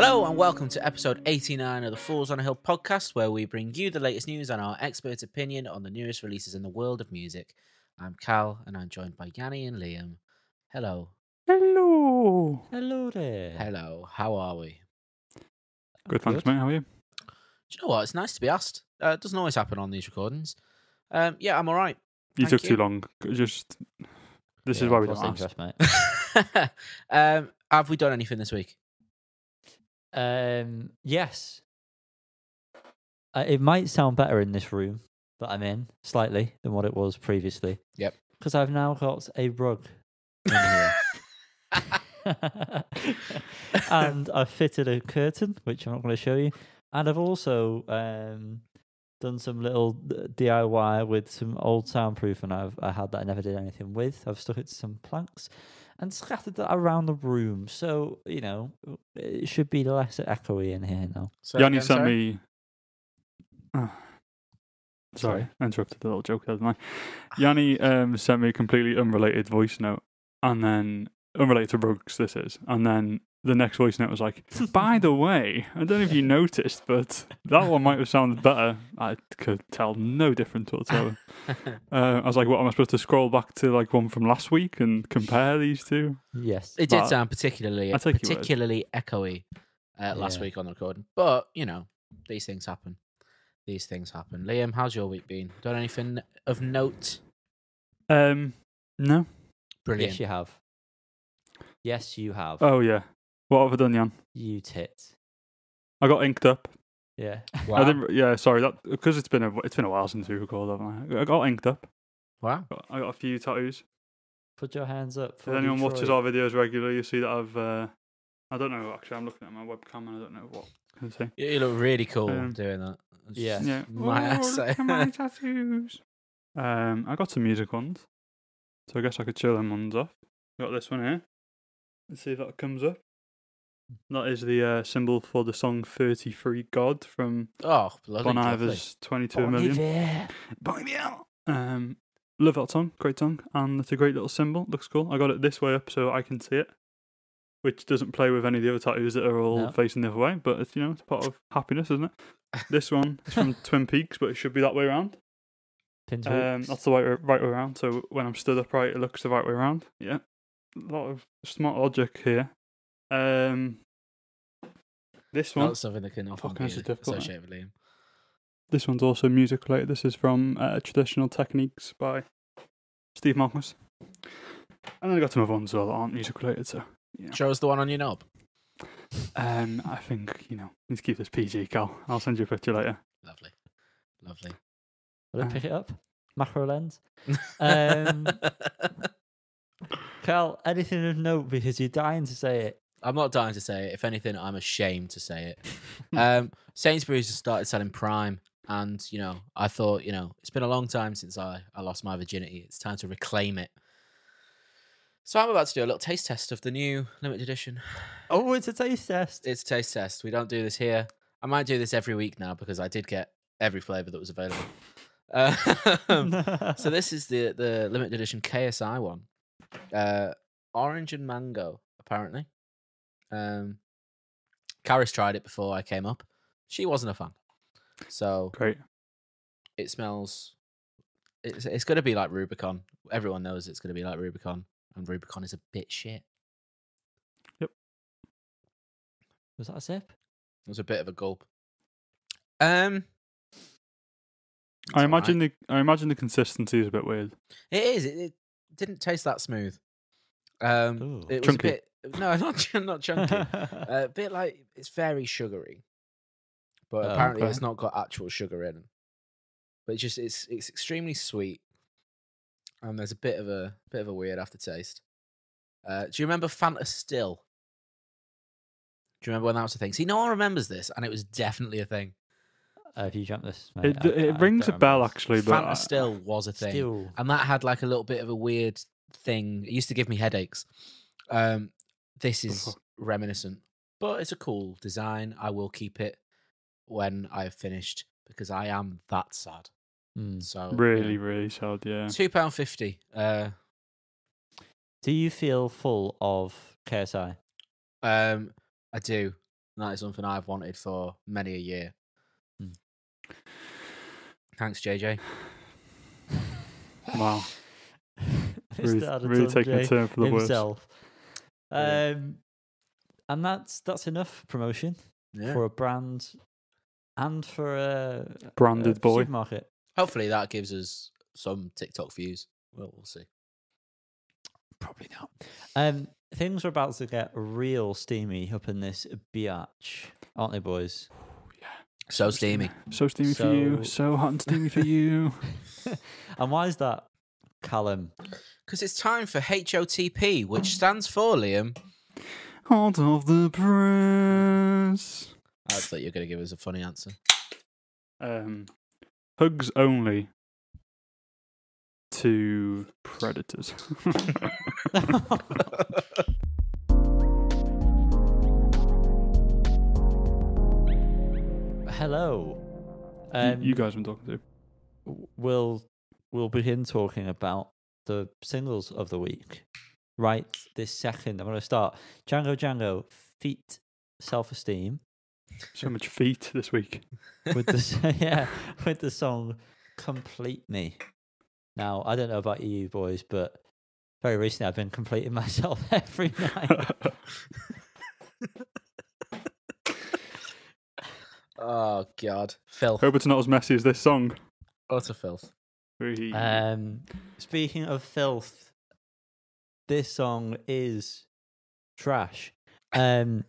Hello and welcome to episode 89 of the Fools on a Hill podcast, where we bring you the latest news and our expert opinion on the newest releases in the world of music. I'm Cal and I'm joined by Yanni and Liam. Hello. Hello. Hello there. Hello. How are we? Good, thanks, mate. How are you? Do you know what? It's nice to be asked. Uh, it doesn't always happen on these recordings. Um, yeah, I'm all right. You Thank took you. too long. Just this Yeah, is why we lost don't ask. interest, mate. um, have we done anything this week? Um, yes. Uh, it might sound better in this room that I'm in slightly than what it was previously. Yep. Because I've now got a rug in here. and I've fitted a curtain, which I'm not going to show you. And I've also um, done some little DIY with some old soundproofing I've I had that I never did anything with. I've stuck it to some planks and scattered that around the room. So, you know, it should be less echoey in here now. So Yanni sent me. Ah. sorry, Sorry. I interrupted the little joke. That was mine. Yanni um, sent me a completely unrelated voice note, and then unrelated to rugs. This is, and then the next voice note was like, "By the way, I don't know if you noticed, but that one might have sounded better. I could tell no difference whatsoever." uh, I was like, "What am I supposed to scroll back to like one from last week and compare these two? Yes. It did sound particularly I take your word. particularly echoey uh, last Yeah. week on the recording, but you know these things happen. These things happen. Liam, how's your week been? Done anything of note? Um, no. Brilliant. Yes, you have. Yes, you have. Oh yeah. What have I done, Jan? You tit. I got inked up. Yeah. Wow. I didn't. Yeah, sorry. That because it's been a it's been a while since we recorded, haven't I? I got inked up. Wow. Got- I got a few tattoos. Put your hands up. For If anyone watches our videos regularly, you see that I've. Uh, I don't know. Actually, I'm looking at my webcam and I don't know what can say. You you look really cool Um, doing that. Just Yeah. Yeah. Might I oh, look at my tattoos. Um, I got some music ones, so I guess I could show them ones off. Got this one here. Let's see if that comes up. That is the uh, symbol for the song "33 God" from oh, bloody Bon. Iver's "22 Bon Million." Iver. Bon Iver. Um, love that song, great song, and it's a great little symbol. Looks cool. I got it this way up so I can see it, which doesn't play with any of the other tattoos that are all No. facing the other way. But it's you know it's part of happiness, isn't it? This one is from Twin Peaks, but it should be that way around. Pin to Um, that's the right right way around. So when I'm stood upright, it looks the right way around. Yeah, a lot of smart logic here. Um, this one, Not something that can often be hell, it's associated with Liam. this one's also music related. This is from uh, Traditional Techniques by Steve Malkmus. And then I got some other ones as well that aren't music related. So yeah, Show us the one on your knob. um, I think you know Let's keep this PG, Cal. I'll send you a picture later. Lovely. Lovely. I uh, pick it up? Macro lens. Um, Cal, anything of note because you're dying to say it. I'm not dying to say it. If anything, I'm ashamed to say it. um, Sainsbury's has started selling Prime, and you know, I thought, you know, it's been a long time since I, I lost my virginity. It's time to reclaim it. So I'm about to do a little taste test of the new limited edition. Oh, it's a taste test. It's a taste test. We don't do this here. I might do this every week now because I did get every flavor that was available. Um, so this is the the limited edition KSI one, uh, orange and mango apparently. Um, Karis tried it before I came up. She wasn't a fan, so Great. it smells. It's it's going to be like Rubicon. Everyone knows it's going to be like Rubicon, and Rubicon is a bit shit. Yep. Was that a sip? It was a bit of a gulp. Um, I imagine the I imagine the consistency is a bit weird. it is. It, it didn't taste that smooth. Um, Ooh. it was Chunky. a bit. No, not not chunky. Uh, a bit like it's very sugary, but Oh, apparently okay. it's not got actual sugar in. But it's just it's it's extremely sweet, and there's a bit of a bit of a weird aftertaste. Uh, do you remember Fanta Still? Do you remember when that was a thing? See, no one remembers this, and it was definitely a thing. Uh, have you jumped this? mate? It I- it I rings a bell actually, but Fanta I- Still was a thing, Still. and that had like a little bit of a weird thing. It used to give me headaches. Um, this is reminiscent, but it's a cool design. I will keep it when I've finished because I am that sad. Mm. So Really, really sad. Yeah. two pound fifty. Uh, Do you feel full of KSI? um, I do. That is something I've wanted for many a year. Thanks, JJ. Wow. Really, really taking a turn for the worse. himself. Yeah. Um, and that's that's enough promotion Yeah. for a brand and for a Branded a boy. supermarket. Hopefully that gives us some TikTok views. Well, we'll see. Probably not. Um, things are about to get real steamy up in this biatch, aren't they, boys? So steamy. So steamy for you. So- So hot and steamy for you. and why is that, Callum? Because it's time for HOTP, which stands for Liam. Hot of the press. I thought you were going to give us a funny answer. Um, hugs only to predators. Hello. You- Um, you guys been talking to. we'll we'll begin talking about the singles of the week right this second. I'm going to start Django Django feet self esteem So much feet this week. with the yeah with the song complete me. Now I don't know about you boys, but very recently I've been completing myself every night. Oh, God. Filth. Hope it's not as messy as this song. Utter filth. Um, speaking of filth, this song is trash. Um,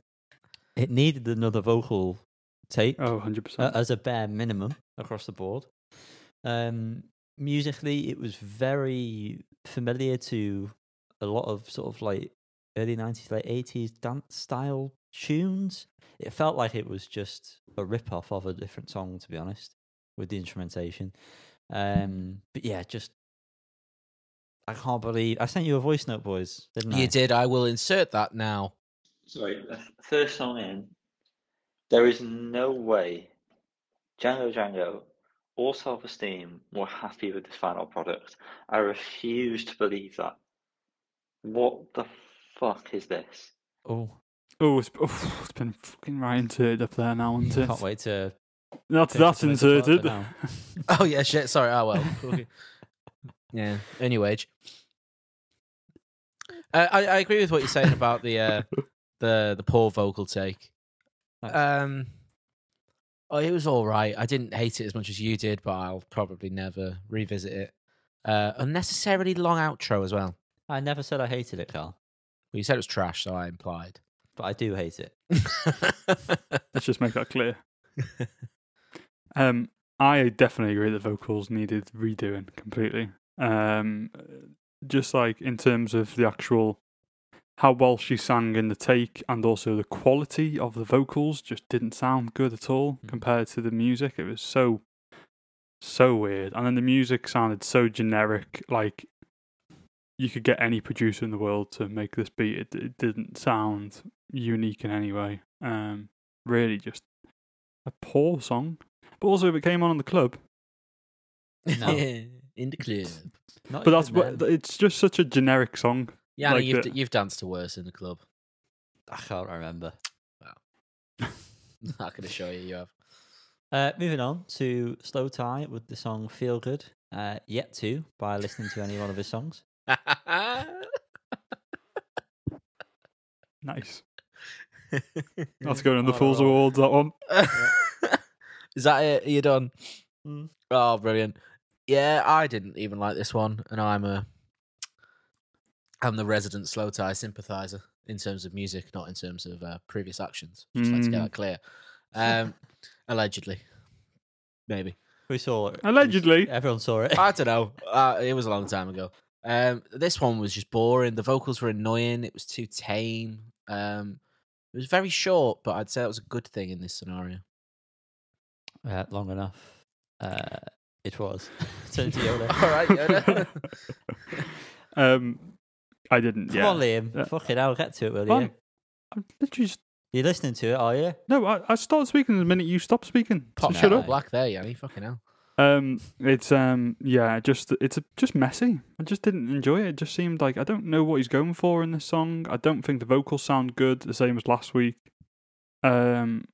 it needed another vocal take oh, 100%. uh, as a bare minimum across the board. Um, musically, it was very familiar to a lot of sort of like early nineties, late eighties dance style tunes. It felt like it was just a rip off of a different song, to be honest, with the instrumentation. Um, but yeah, just I can't believe I sent you a voice note, boys. Didn't I? You did. I will insert that now. Sorry, first song in. There is no way Django Django or Self Esteem were happy with this final product. I refuse to believe that. What the fuck is this? Oh, oh, it's, oh, it's been fucking right inserted up there now, isn't it? can't wait to. That's, finish that's the clip as well for inserted. Oh, yeah, shit. Sorry. Oh, well. Okay. yeah. Earn your wage. Uh, I, I agree with what you're saying about the uh, the the poor vocal take. Um, oh, it was all right. I didn't hate it as much as you did, but I'll probably never revisit it. Uh, unnecessarily long outro as well. I never said I hated it, Carl, Well, you said it was trash, so I implied. But I do hate it. Let's just make that clear. Um, I definitely agree that vocals needed redoing completely. Um, just like in terms of the actual how well she sang in the take, and also the quality of the vocals just didn't sound good at all Mm. compared to the music. It was so so weird, and then the music sounded so generic. Like you could get any producer in the world to make this beat. It, it didn't sound unique in any way. Um, really just a poor song. But also, if it came on in the club, No. In the club. Not but that's what, it's just such a generic song. Yeah, Like you've the- you've danced to worse in the club. I can't remember. I'm not going to show you. You have. Uh, moving on to slowthai with the song Feel Good. Uh, yet to by listening to any one of his songs. Nice. That's going on the Fools Oh. Awards. That one. Is that it? Are you done? Mm. Oh, brilliant! Yeah, I didn't even like this one, and I'm a I'm the resident slowthai sympathizer in terms of music, not in terms of uh, previous actions. Just like to get Mm. that clear. Um, allegedly, maybe. We saw it. Allegedly. Everyone saw it. I don't know. Uh, it was a long time ago. Um, this one was just boring. The vocals were annoying. It was too tame. Um, it was very short, but I'd say that was a good thing in this scenario. Uh, long enough. Uh, it was. Turn to Yoda. All right, Yoda. Um, I didn't. Come yeah. on, Liam. Yeah. Fucking hell, get to it, will I'm, you? I'm literally just You're listening to it, are you? no. I, I started speaking the minute you stopped speaking. So Pop shut up. black there, Yanni. Fucking hell. Um, it's um, yeah, just it's a, just messy. I just didn't enjoy it. It just seemed like I don't know what he's going for in this song. I don't think the vocals sound good, the same as last week. Um,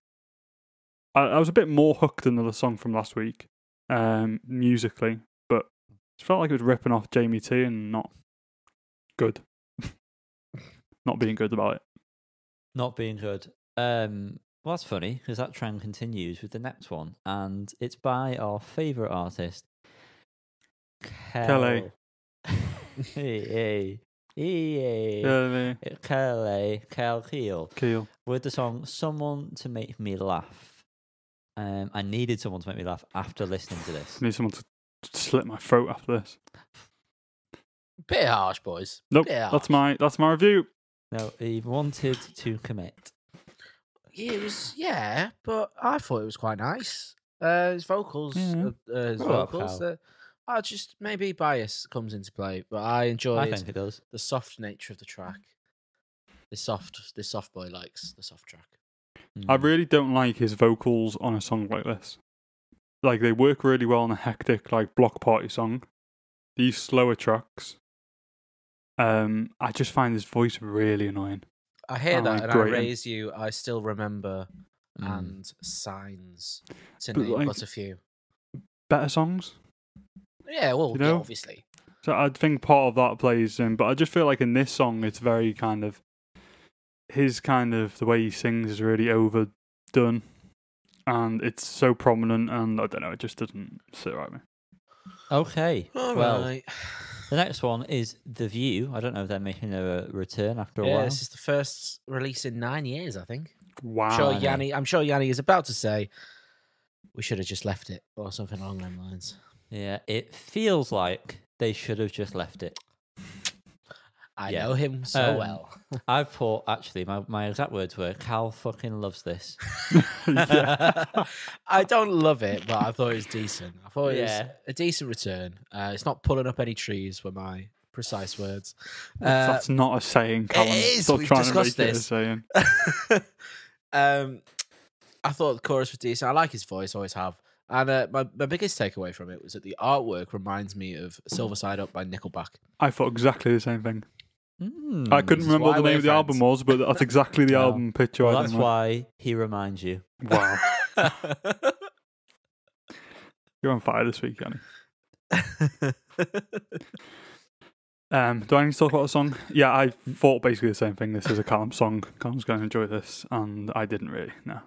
I, I was a bit more hooked in the song from last week, um, musically, but it felt like it was ripping off Jamie T and not good. not being good about it. Not being good. Um, well, that's funny because that trend continues with the next one, and it's by our favorite artist, Kelly. Kel- hey, hey, hey, Yeah, Kelly, Kel Keel, Keel. with the song "Someone to Make Me Laugh." Um, I needed someone to make me laugh after listening to this. I need someone to slit my throat after this. Bit harsh, boys. Nope, Bit harsh. that's my that's my review. No, he wanted to commit. Yeah, it was yeah, but I thought it was quite nice. Uh, his vocals, Yeah. uh, uh, his Shut up, vocals. Cal. Uh, I just maybe bias comes into play, but I enjoyed I think it does. the soft nature of the track. This soft, this soft boy likes the soft track. I Mm. really don't like his vocals on a song like this. Like they work really well on a hectic like Bloc Party song. These slower tracks, um, I just find his voice really annoying. I hear Oh, that, and I raise you. I still remember, Mm. and signs to But, name like- but a few. Better songs. Yeah, well, you yeah, know? obviously. So I think part of that plays in, but I just feel like in this song it's very kind of his kind of the way he sings is really overdone, and it's so prominent, and I don't know, it just doesn't sit right with me. Okay. All well, right. The next one is The View. I don't know if they're making a return after a Yeah, while. this is the first release in nine years, I think. Wow. I'm sure Yanni. Yanni. I'm sure Yanni is about to say, "We should have just left it," or something along those lines. Yeah, it feels like they should have just left it. I Yeah. know him so Um, well. I thought actually my, my exact words were Cal fucking loves this. I don't love it, but I thought it was decent. I thought it Yeah. was a decent return. Uh, it's not pulling up any trees, were my precise words. Uh, That's not a saying, Callum. is, Stop we've trying to make discussed it a this. saying. um, I thought the chorus was decent. I like his voice, always have. And uh, my, my biggest takeaway from it was that the artwork reminds me of Silver Side Up by Nickelback. I thought exactly the same thing. Mm. I couldn't remember what the name of the album was, but that's exactly the Well, album picture. Well, I that's didn't like. why he reminds you. Wow, you're on fire this week, Yanni. Um, do I need to talk about the song? Yeah, I thought basically the same thing. This is a Callum song. Callum's going to enjoy this, and I didn't really. No.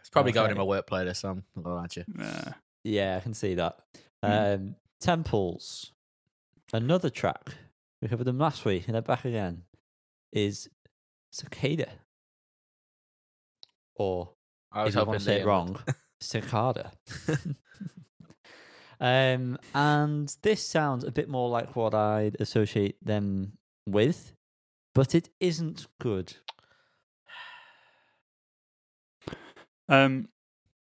it's probably going in my work playlist. So I'm not gonna you. Yeah. Yeah, I can see that. Mm. Um, Temples, another track. We covered them last week and they're back again. Is Cicada. Or I was if you hoping want to say it wrong, Cicada. um, and this sounds a bit more like what I'd associate them with, but it isn't good. Um,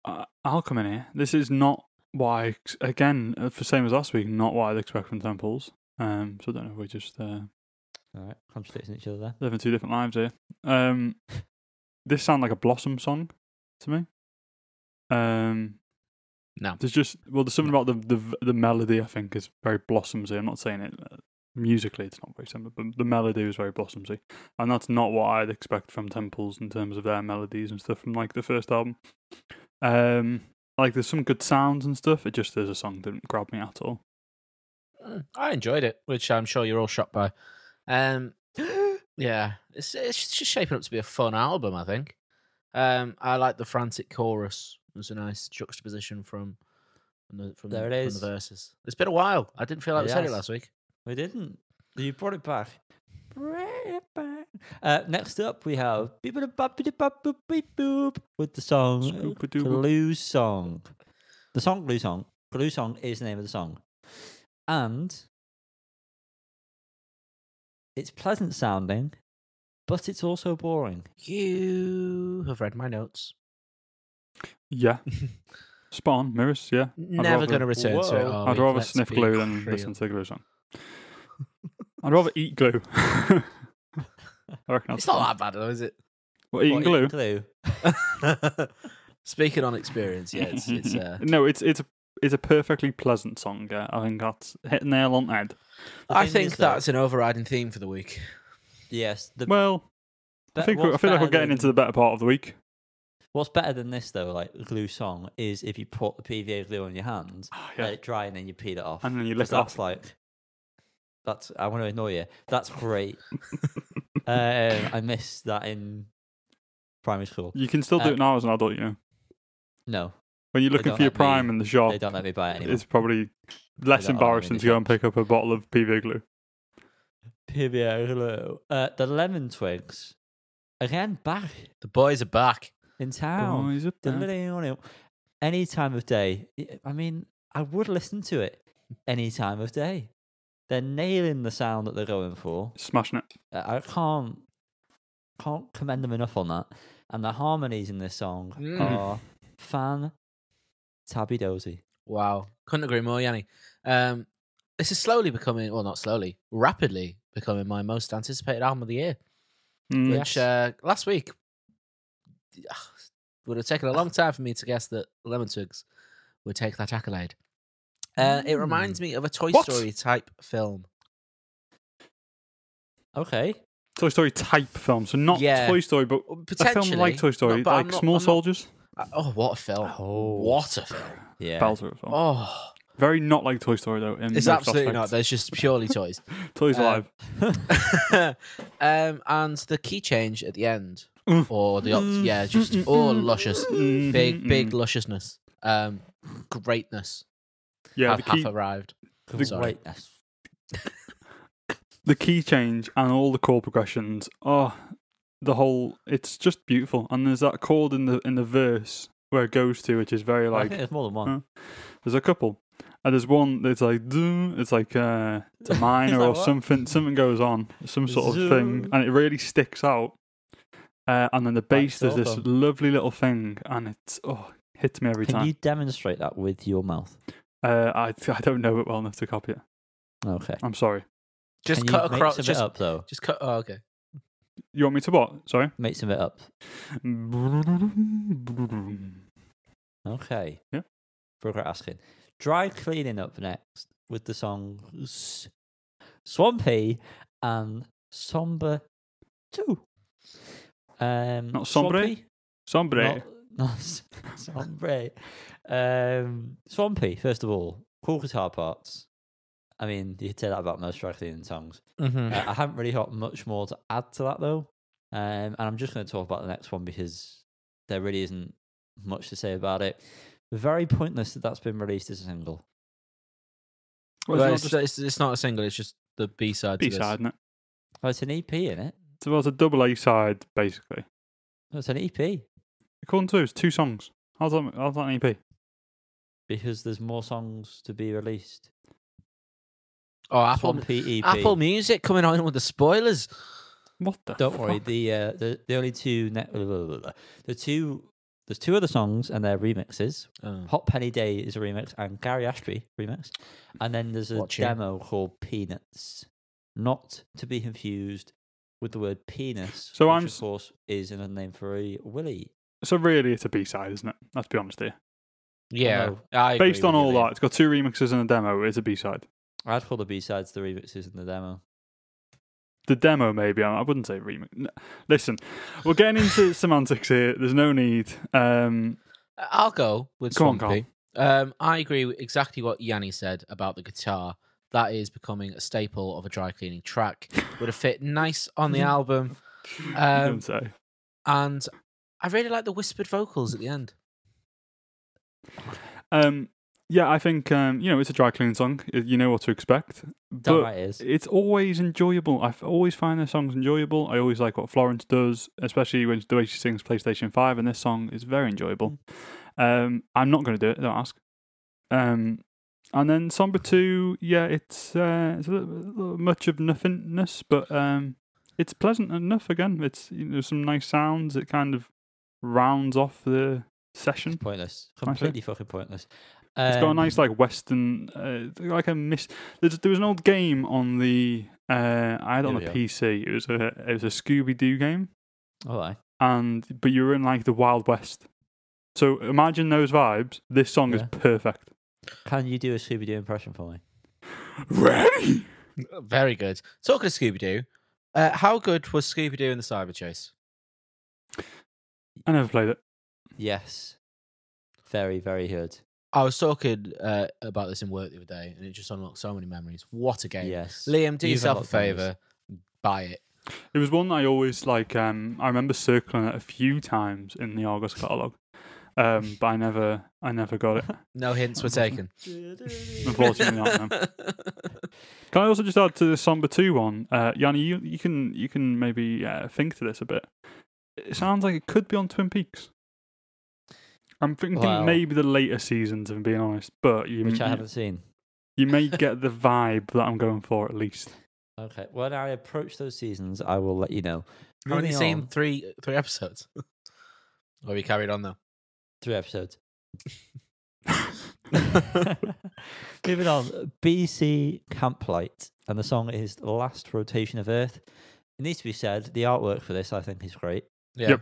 I- I'll come in here. This is not what I again uh, for same as last week. Not what I'd expect from Temples. Um, so I don't know. if We're just uh, All right, contradicting each other there. living two different lives here. Um, this sounds like a Blossom song to me. Um, No. there's just well, there's something about the the the melody. I think is very Blossomsy. I'm not saying it uh, musically; it's not very similar, but the melody is very Blossomsy, and that's not what I'd expect from Temples in terms of their melodies and stuff from like the first album. Um, like there's some good sounds and stuff. It just as a song didn't grab me at all. I enjoyed it, which I'm sure you're all shocked by. Um, yeah, it's it's just shaping up to be a fun album. I think. Um, I like the frantic chorus. It's a nice juxtaposition from from the from, There the, it from the verses. It's been a while. I didn't feel like we said it last week. We didn't. You brought it back. Bring it back. Uh, next up, we have beep boop bop beep bop boop beep boop with the song Spoop-a-doop. Glue Song. The song Glue Song. Glue Song is the name of the song, and it's pleasant sounding, but it's also boring. You have read my notes. Yeah, Spawn. Mirrors. Yeah, Never going to return to it. I'd rather sniff be glue than real. listen to glue song. I'd rather eat glue. I reckon It's that's not that bad, though, is it? What, eating What, glue? glue? Speaking on experience, yeah, it's, it's uh, no, it's it's a it's a perfectly pleasant song. Yeah, I think that's hit the nail on head. The I think is, though- that's an overriding theme for the week. Yes. The, Well, I think I feel like we're getting than- into the better part of the week. What's better than this though, like the glue song, is if you put the PVA glue on your hands, Oh, let it dry, and then you peel it off. And then you 'Cause lick it that's off. like that's I want to annoy you. That's great. um, I missed that in primary school. You can still do Uh, it now as an adult, you know. No, When you're looking for your let me- prime in the shop, they don't let me buy it anymore. it's probably less don't allow me in embarrassing to go and pick up a bottle of PVA glue. PVA glue. Uh, the lemon twigs again back The boys are back. in town. Boys up there. Delivery on it. Any time of day. I- mean, I would listen to it any time of day. They're nailing the sound that they're going for. Smashing it. I I can't can't commend them enough on that. And the harmonies in this song Mm. are fan tabby dozy. Wow, couldn't agree more, Yanni. Um, this is slowly becoming, well, not slowly, rapidly becoming my most anticipated album of the year. Mm. Which uh, last week would have taken a long time for me to guess that Lemon Twigs would take that accolade. Uh, it reminds me of a Toy What? Story type film. Okay. Toy Story type film, so not Yeah. Toy Story, but a film like Toy Story, No, but I'm like Small not- Soldiers. Uh, Oh, what a film! Oh. What a film! Yeah. Belter as well. Oh, Very not like Toy Story though. In it's most absolutely not. There's just purely toys. Toys Uh, Alive. um, and the key change at the end, Mm. or the op- yeah, just all luscious, Mm, big, mm, big mm. lusciousness, um, greatness. Yeah, have the key, half arrived. The Sorry. greatness. the key change and all the chord progressions. Oh, the whole. It's just beautiful. And there's that chord in the in the verse where it goes to, which is very like I like. think there's more than one. Huh? There's a couple. And there's one that's like, "Doo," it's like uh, it's a minor like, or what? something. Something goes on, some sort of thing, and it really sticks out. Uh, and then the bass, there's this lovely little thing, and it's oh, hits me every Can time. Can you demonstrate that with your mouth? Uh, I I don't know it well enough to copy it. Okay. I'm sorry. Just Can cut across. Just, up though. just cut. Oh, okay. You want me to what? Sorry. Make some it up. Okay. Yeah. Brooker asking. Dry cleaning up next with the songs Swampy and Somber 2. Um, Not Sombre? Sombre. Not, not Sombre. Um, Swampy, first of all. Cool guitar parts. I mean, you could say that about most dry cleaning songs. Mm-hmm. Uh, I haven't really got much more to add to that though, um, and I'm just going to talk about the next one because there really isn't much to say about it. Very pointless that that's been released as a single. Well, Well, it's it's, not it's, it's not a single. It's just the B side. B side, isn't it? Oh, it's an EP in it. So well, it's a double A side, basically. Oh, it's an EP According to it, it's two songs. How's that, how's that an EP? because there's more songs to be released. Oh, Apple. Swampy EP. Apple Music coming on with the spoilers. What the Don't worry. The uh, the the only two ne- the two there's two other songs and they're remixes. Oh. Hot Penny Day is a remix and Gary Ashby remix. And then there's a Watch you. demo called Peanuts. Not to be confused with the word penis. So which I'm of s- course is another name for a willy. So really, it's a B side, isn't it? Let's be honest here. Yeah. I Based on all that, it's got two remixes and a demo. It's a B side. I'd call the B sides the remixes in the demo. The demo, maybe. I wouldn't say remix. N- Listen, we're getting into semantics here. There's no need. Um, I'll go with Go on, um, I agree with exactly what Yanni said about the guitar. That is becoming a staple of a dry cleaning track. Would have fit nice on the album. Um, don't say. And I really like the whispered vocals at the end. Um, yeah, I think um, you know it's a dry clean song. You know what to expect, Damn but right it is. it's always enjoyable. I always find their songs enjoyable. I always like what Florence does, especially when the way she sings PlayStation Five. And this song is very enjoyable. Um, I'm not going to do it. Don't ask. Um, and then Somber Two, yeah, it's uh, it's a little, little much of nothingness, but um, it's pleasant enough. Again, it's you know some nice sounds. It kind of rounds off the session. Pointless. Can I say? Completely fucking pointless. It's got a Um, nice like western, uh, like a miss. There's, there was an old game on the Uh, I had it on Here a we PC. It was a it was a Scooby Doo game, Oh, All right. and but you were in like the Wild West. So imagine those vibes. This song Yeah. is perfect. Can you do a Scooby Doo impression for me? Ready? Very good. Talking of Scooby Doo, uh, how good was Scooby Doo in the Cyber Chase? I never played it. Yes. Very, very good. I was talking uh, about this in work the other day, and it just unlocked so many memories. What a game! Yes. Liam, do You've yourself a unlocked memories. favor, buy it. It was one I always like. Um, I remember circling it a few times in the Argos catalog, um, but I never, I never got it. No hints were taken. Unfortunately, not. No. Can I also just add to the Somber Two one, uh, Yanni? You, you can, you can maybe uh, think to this a bit. It sounds like it could be on Twin Peaks. I'm thinking Well- maybe the later seasons, if I'm being honest, but you, Which I haven't seen. you may get the vibe that I'm going for at least. Okay. When I approach those seasons, I will let you know. I've only seen on, three three episodes. or have you carried on though? three episodes. Moving on, BC Camplight, and the song is "Last Rotation of Earth." It needs to be said, the artwork for this, I think, is great. Yeah. Yep.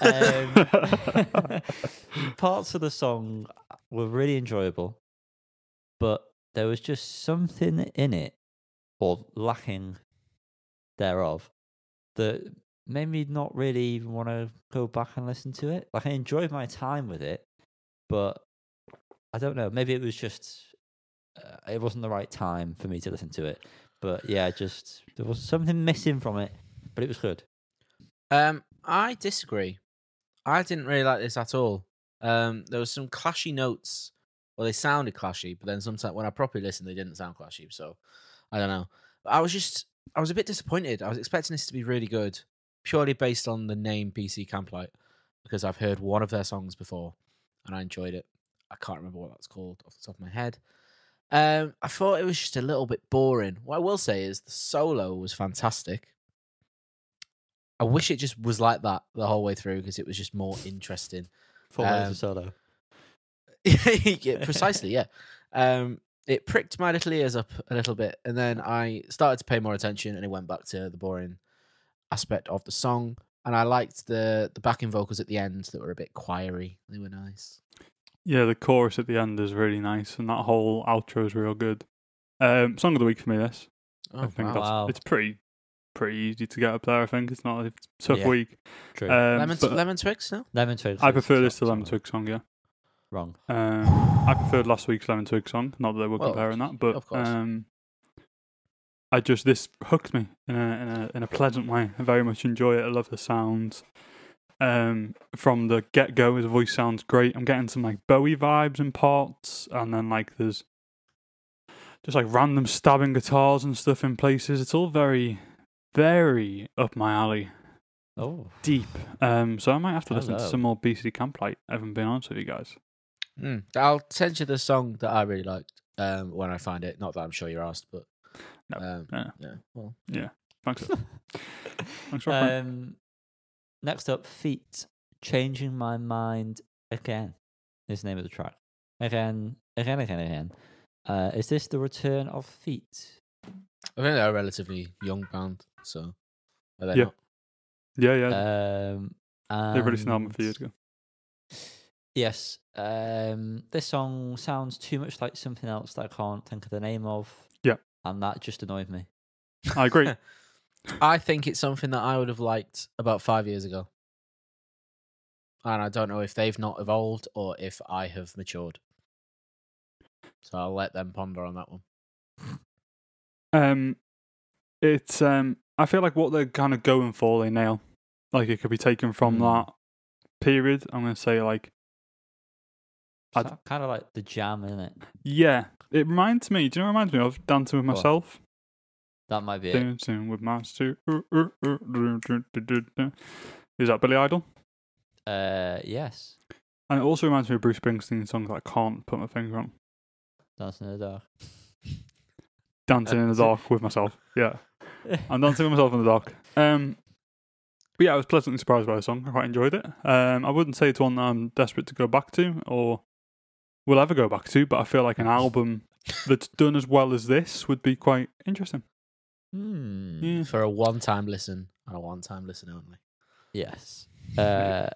Um, parts of the song were really enjoyable, but there was just something in it, or lacking thereof, that made me not really even want to go back and listen to it. Like I enjoyed my time with it, but I don't know. Maybe it was just uh, it wasn't the right time for me to listen to it. But yeah, just there was something missing from it, but it was good. Um, I disagree. I didn't really like this at all. Um, there was some clashy notes. Well, they sounded clashy, but then sometimes when I properly listened, they didn't sound clashy. So I don't know. I was just, I was a bit disappointed. I was expecting this to be really good, purely based on the name BC Camplight, because I've heard one of their songs before, and I enjoyed it. I can't remember what that's called off the top of my head. Um, I thought it was just a little bit boring. What I will say is the solo was fantastic. I wish it just was like that the whole way through because it was just more interesting. Four minutes Um, of solo. yeah, precisely, yeah. Um, it pricked my little ears up a little bit, and then I started to pay more attention, and it went back to the boring aspect of the song. And I liked the the backing vocals at the end that were a bit choiry. They were nice. Yeah, the chorus at the end is really nice, and that whole outro is real good. Um, song of the week for me. This Oh, I think wow. that's Wow. it's pretty pretty easy to get up there. I think it's not it's a tough Yeah. week. True. Um, lemon but lemon twigs, no? Lemon twigs. I is prefer this to Lemon solo. Twig song. Yeah, Wrong. um, I preferred last week's Lemon Twig song. Not that they were Well, comparing that, but of course. um, I just this hooked me in a in a in a pleasant way. I very much enjoy it. I love the sounds. Um, from the get go, his voice sounds great. I'm getting some like Bowie vibes in parts, and then like there's just like random stabbing guitars and stuff in places. It's all very, very up my alley, Oh, deep. Um, so I might have to listen to some more BC Camplight. I haven't been honest with you guys. Mm. I'll send you the song that I really liked um, when I find it. Not that I'm sure you're asked, but No, um, no. yeah. Well, Thanks. Thanks for um, next up, Feet. Changing my mind again is the name of the track. Again, again, again, again. Uh, is this the return of Feet? I think they're a relatively young band, so Yeah. not? yeah, yeah. Um, they released an album a few years ago. Yes. Um, this song sounds too much like something else that I can't think of the name of. Yeah. And that just annoyed me. I agree. I think it's something that I would have liked about five years ago. And I don't know if they've not evolved or if I have matured. So I'll let them ponder on that one. Um, it's um, I feel like what they're kind of going for, they nail. Like it could be taken from Hmm. that period. I'm gonna say like, kind of like the jam, isn't it? yeah. It reminds me. Do you know? What it reminds me of dancing with myself. That might be it. Dancing with myself. Is that Billy Idol? Uh, yes. And it also reminds me of Bruce Springsteen songs that I can't put my finger on. Dancing in the dark. Dancing in the dark with myself. Yeah, I'm dancing with myself in the dark. Um, but yeah, I was pleasantly surprised by the song. I quite enjoyed it. Um, I wouldn't say it's one that I'm desperate to go back to or will ever go back to, but I feel like an album that's done as well as this would be quite interesting. Hmm. Yeah. For a one-time listen and a one-time listen only. Yes. Uh,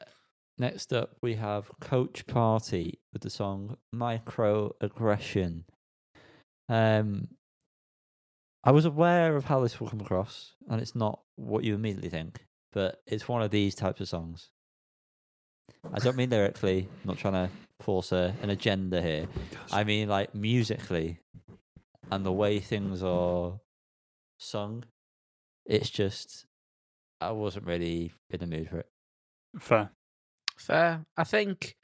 next up, we have Coach Party with the song Microaggression. Um, I was aware of how this will come across, and it's not what you immediately think, but it's one of these types of songs. I don't mean lyrically, I'm not trying to force a, an agenda here. I mean, like musically, and the way things are sung. It's just, I wasn't really in the mood for it. Fair. Fair. I think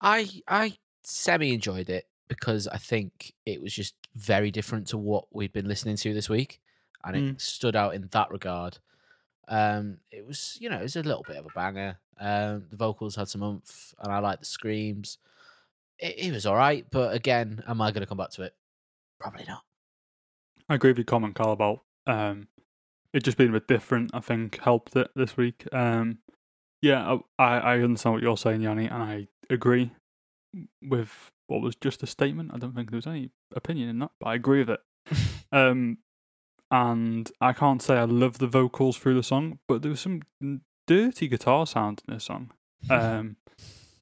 I I semi enjoyed it because I think it was just very different to what we'd been listening to this week, and it Mm. stood out in that regard. Um, it was you know it was a little bit of a banger. Um, the vocals had some oomph, and I liked the screams. It, it was all right, but again, am I going to come back to it? Probably not. I agree with your comment, Carl, about um, it just being a bit different. I think helped it this week. Um, yeah, I I understand what you're saying, Yanni, and I agree with what was just a statement. I don't think there was any opinion in that, but I agree with it. um, and I can't say I love the vocals through the song, but there was some dirty guitar sound in this song, um,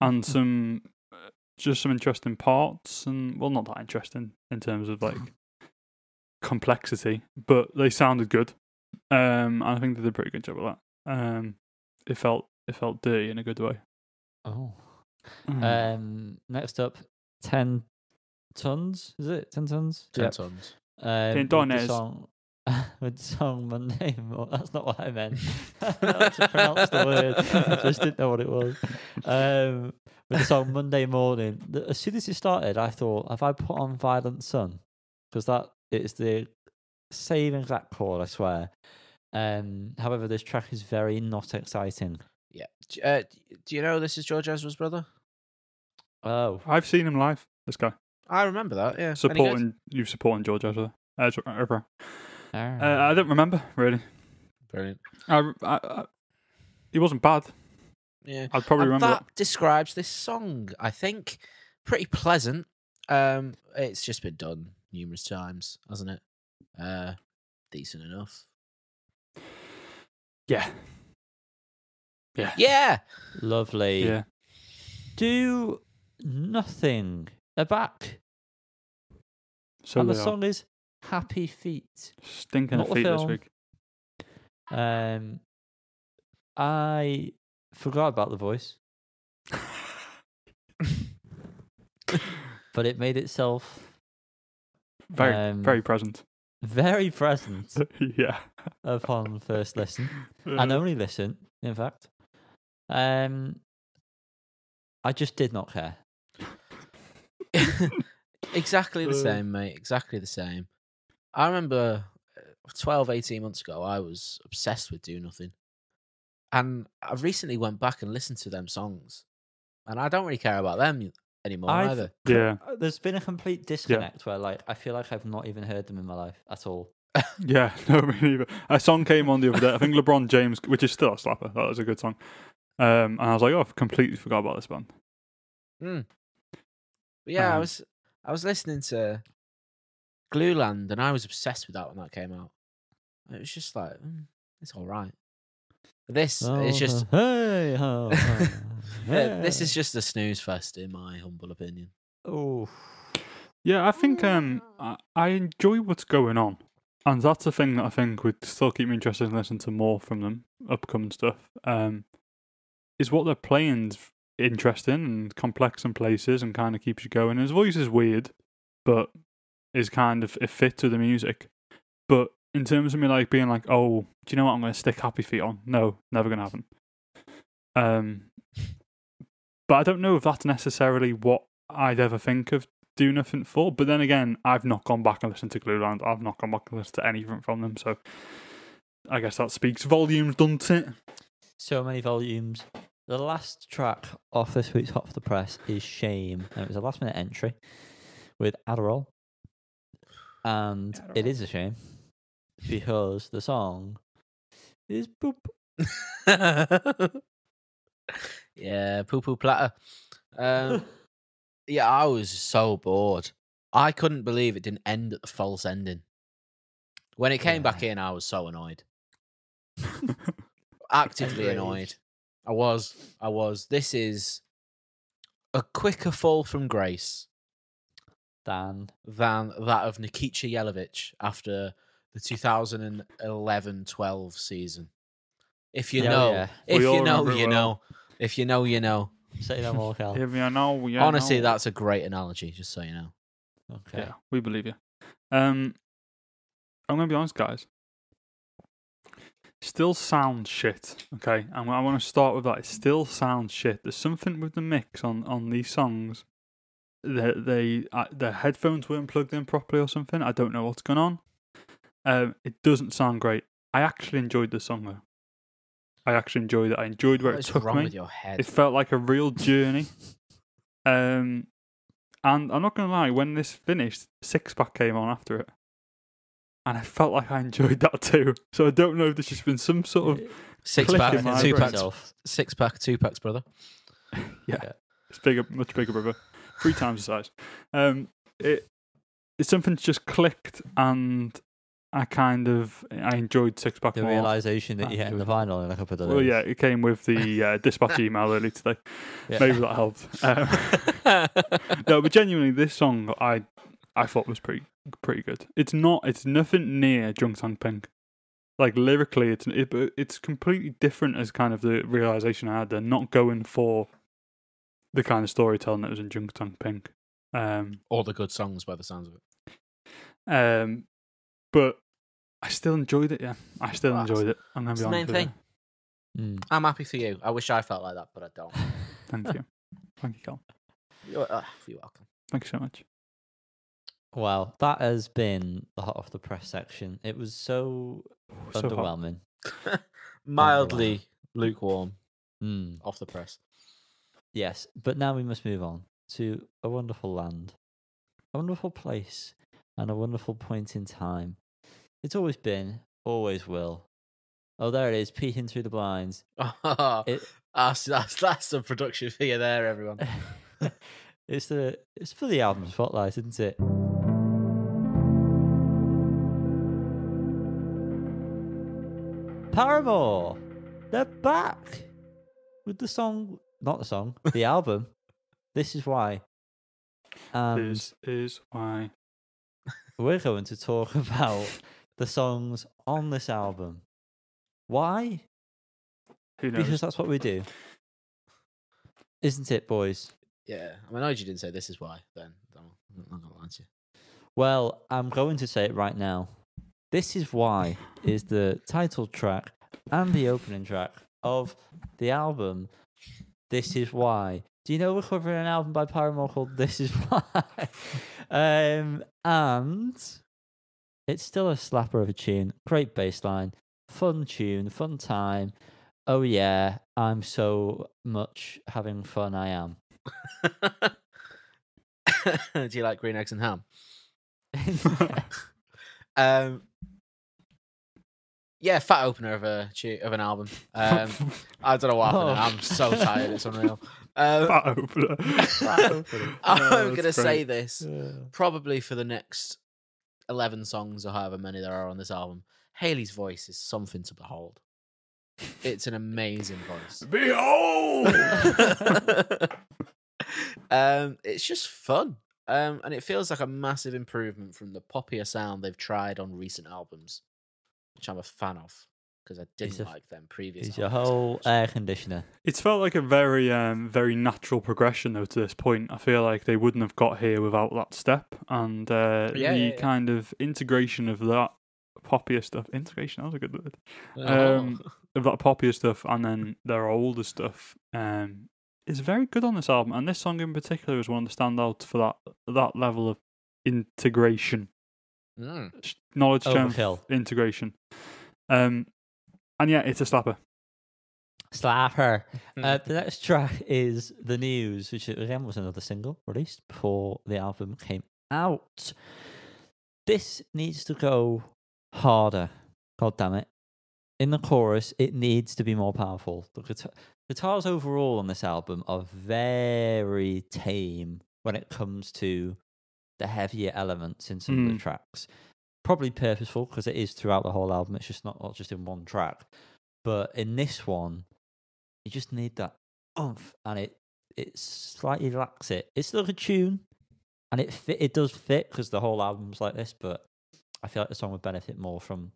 and some uh, just some interesting parts, and well, not that interesting in terms of like complexity, but they sounded good. Um, I think they did a pretty good job of that. Um, it felt it felt dirty in a good way. Oh. Mm. Um, next up, 10 tons. Is it 10 tons? Ten Yep. tons. Um, with the tonnes. song, with the song Monday. Mo- That's not what I meant. That's to pronounce the word. I just didn't know what it was. Um, with the song Monday Morning. As soon as it started, I thought, have I put on Violent Sun? Because that is the same exact chord, I swear. Um, however, this track is very not exciting. Yeah. Uh, do you know this is George Ezra's brother? Oh, I've seen him live. This guy I remember that. Yeah. Any good? supporting you supporting George Ezra. Ezra, Ezra. Uh, ah. I don't remember really. Brilliant. I, I, I, he wasn't bad. Yeah. I'd probably And remember that that. describes this song. I think pretty pleasant. Um, it's just been done numerous times, hasn't it? Uh, decent enough. Yeah. Yeah. Yeah. lovely. Yeah. Do nothing. They're back. So and the they are. song is Happy Feet. Stinking not feet this week. Um, I forgot about the voice, but it made itself Very, Um, very present. very present yeah. upon first listen and only listen, in fact. Um, I just did not care. exactly the Uh. same, mate. Exactly the same. I remember uh, 12, 18 months ago, I was obsessed with Do Nothing. And I recently went back and listened to them songs. And I don't really care about them anymore I've- either. Yeah. Uh, There's been a complete disconnect where, like, I feel like I've not even heard them in my life at all. Yeah, no, me neither. A song came on the other day. I think LeBron James, which is still a slapper. That was a good song. Um, and I was like, oh, I've completely forgot about this band. Mm. But yeah, I Um, was I was listening to Glueland and I was obsessed with that when that came out. It was just like mm, it's all right. This is just Oh, hey, ho, ho, uh, this is just a snooze fest in my humble opinion. Oh, Yeah, I think um, I, I enjoy what's going on. And that's the thing that I think would still keep me interested in listening to more from them, upcoming stuff. Um, is what they're playing's interesting and complex in places and kind of keeps you going. His voice is weird, but is kind of it fit to the music. But in terms of me like being like, oh, do you know what? I'm going to stick Happy Feet on. No, never going to happen. Um, but I don't know if that's necessarily what I'd ever think of Do Nothing for. But then again, I've not gone back and listened to Glueland. I've not gone back and listened to anything from them. So I guess that speaks volumes, doesn't it? so many volumes. The last track off this week's Hot for the Press is Shame. And it was a last minute entry with Adderall. And it is a shame because the song is boop. yeah, poo poo platter. Um, yeah, I was so bored I couldn't believe it didn't end at the false ending. When it came back in, I was so annoyed. Actively annoyed. I was. I was. This is a quicker fall from grace Dan. than that of Nikita Yelovich after the 2011-12 season. If you Yeah, know, yeah. if We you know, you well. know. If you know, you know. Say no more, Cal. If you know, you Honestly, know. that's a great analogy. Just so you know. Okay. Yeah, we believe you. Um, I'm gonna be honest, guys. Still sounds shit. Okay, and I want to start with that. It still sounds shit. There's something with the mix on on these songs. They they uh, their headphones weren't plugged in properly or something. I don't know what's going on. Um, it doesn't sound great. I actually enjoyed the song though. I actually enjoyed it. I enjoyed where What it took wrong me. with your head? It felt like a real journey. Um, and I'm not gonna lie, when this finished, Six Pack came on after it, and I felt like I enjoyed that too. So I don't know if there's just been some sort of Six pack, two packs, six pack, two packs, brother. yeah, it's bigger, much bigger, brother, three times the size. Um, it it's something just clicked, and I kind of I enjoyed Six Pack The more. realization that I you're hitting the enjoyed vinyl in a couple of days. well, yeah, it came with the uh, dispatch email early today. Yeah. Maybe that helped. Um, no, but genuinely, this song I I thought was pretty pretty good. It's not. It's nothing near Junk Song Pink. Like lyrically, it's it, it's completely different as kind of the realization I had. They're not going for the kind of storytelling that was in Junk Song Pink. Um, All the good songs by the sounds of it. um, but I still enjoyed it. Yeah, I still Well, enjoyed it. I'm gonna It's be the main honest with thing. Mm. I'm happy for you. I wish I felt like that, but I don't. Thank you, thank you, Cal. You're, uh, you're welcome. Thank you so much. Well, that has been the hot off the press section. It was so, So underwhelming. Mildly lukewarm Mm. off the press. Yes, but now we must move on to a wonderful land, a wonderful place, and a wonderful point in time. It's always been, always will. Oh, there it is, peeking through the blinds. It, that's, that's, that's some production for you there, everyone. it's the it's for the album spotlight, isn't it? Paramore, they're back with the song, not the song, the album. This is why. And this is why. we're going to talk about the songs on this album. Why? Who knows? Because that's what we do. Isn't it, boys? Yeah, I'm annoyed you didn't say this is why. Then I'm not gonna lie to you. Well, I'm going to say it right now. This is why is the title track and the opening track of the album. This is why. Do you know we're covering an album by Paramore called This Is Why? um, and it's still a slapper of a tune. Great bass line, fun tune, fun time. Oh yeah, I'm so much having fun. I am. Do you like green eggs and ham? Um, yeah, fat opener of a of an album. Um, I don't know what happened. Oh. I'm so tired. It's unreal. Um, Fat opener. Fat opener. I'm Oh, gonna say this probably for the next eleven songs or however many there are on this album. Hayley's voice is something to behold. It's an amazing voice. Behold! um, it's just fun. Um, and it feels like a massive improvement from the poppier sound they've tried on recent albums, which I'm a fan of because I didn't a- like them previous. He's your whole air conditioner. It's felt like a very, um, very natural progression though to this point. I feel like they wouldn't have got here without that step and uh, Yeah, the yeah, yeah. kind of integration of that poppier stuff. Integration, that was a good word. Oh. Um, of that poppier stuff and then their older stuff um, is very good on this album. And this song in particular is one of the standouts for that that level of integration, Mm. knowledge Overkill. integration. Um, and yeah, it's a slapper. Slap her. Hmm. Uh, the next track is The News, which again was another single released before the album came out. This needs to go harder. God damn it. In the chorus, it needs to be more powerful. The guitar- guitars overall on this album are very tame when it comes to the heavier elements in some of the Mm. tracks. Probably purposeful because it is throughout the whole album. It's just not, not just in one track. But in this one, you just need that oomph, and it it slightly lacks it. It's still a tune, and it fit. It does fit because the whole album's like this. But I feel like the song would benefit more from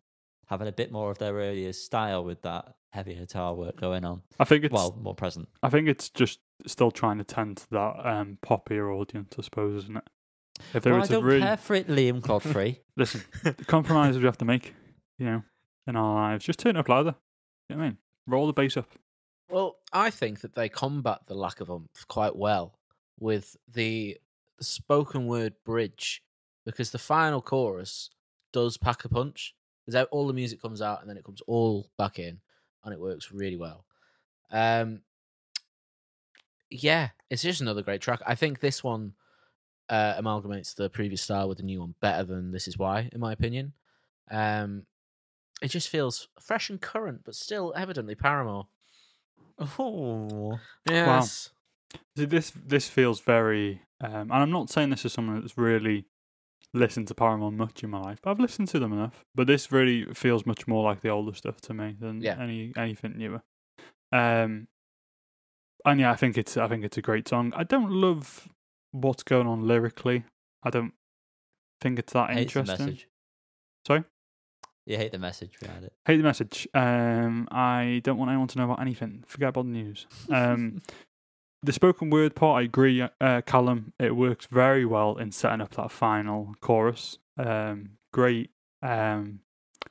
having a bit more of their earlier style with that heavy guitar work going on. I think it's well, more present. I think it's just still trying to tend to that um, poppier audience, I suppose, isn't it? If there Well, I don't really care for it, Liam Godfrey. listen, the compromises we have to make, you know, in our lives, just turn up louder. You know what I mean? Roll the bass up. Well, I think that they combat the lack of oomph quite well with the spoken word bridge because the final chorus does pack a punch. Because all the music comes out and then it comes all back in, and it works really well. Um, yeah, it's just another great track. I think this one uh, amalgamates the previous style with the new one better than This Is Why, in my opinion. Um, it just feels fresh and current, but still evidently Paramore. oh, Yes. See, this this feels very, um, and I'm not saying this is someone that's really listened to Paramore much in my life, but I've listened to them enough. But this really feels much more like the older stuff to me than Yeah. any anything newer. Um, and yeah, I think it's I think it's a great song. I don't love what's going on lyrically. I don't think it's that interesting. Sorry? You hate the message behind it. Hate the message. Um, I don't want anyone to know about anything. Forget about the news. Um, the spoken word part, I agree, uh, Callum. It works very well in setting up that final chorus. Um, great um,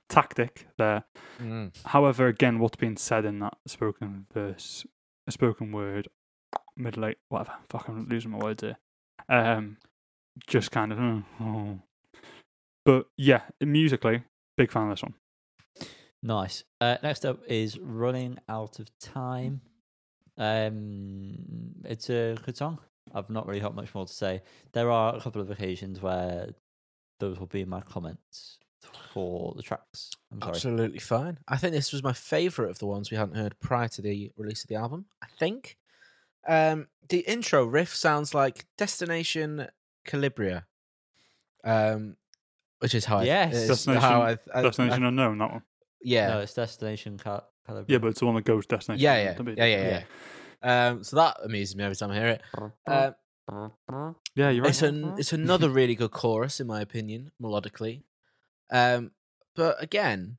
tactic there. Mm. However, again, what's being said in that spoken verse, a spoken word, middle eight, whatever. Fuck, I'm losing my words here. Um, just kind of. oh, oh. But yeah, musically, big fan of this one. Nice. Uh, next up is Running Out of Time. Um, it's a good song. I've not really got much more to say. There are a couple of occasions where those will be my comments for the tracks. I'm sorry. Absolutely fine. I think this was my favourite of the ones we hadn't heard prior to the release of the album. I think. Um, the intro riff sounds like Destination Calabria, um, which is how Yes. is Destination- how I, I, Destination I- Unknown, that one. yeah, No, it's Destination Cal- Yeah, but it's the one that goes Destination yeah, yeah, don't yeah, yeah, yeah. Um, so that amuses me every time I hear it. Um, Yeah, you're right. It's an it's another really good chorus in my opinion, melodically. Um, but again,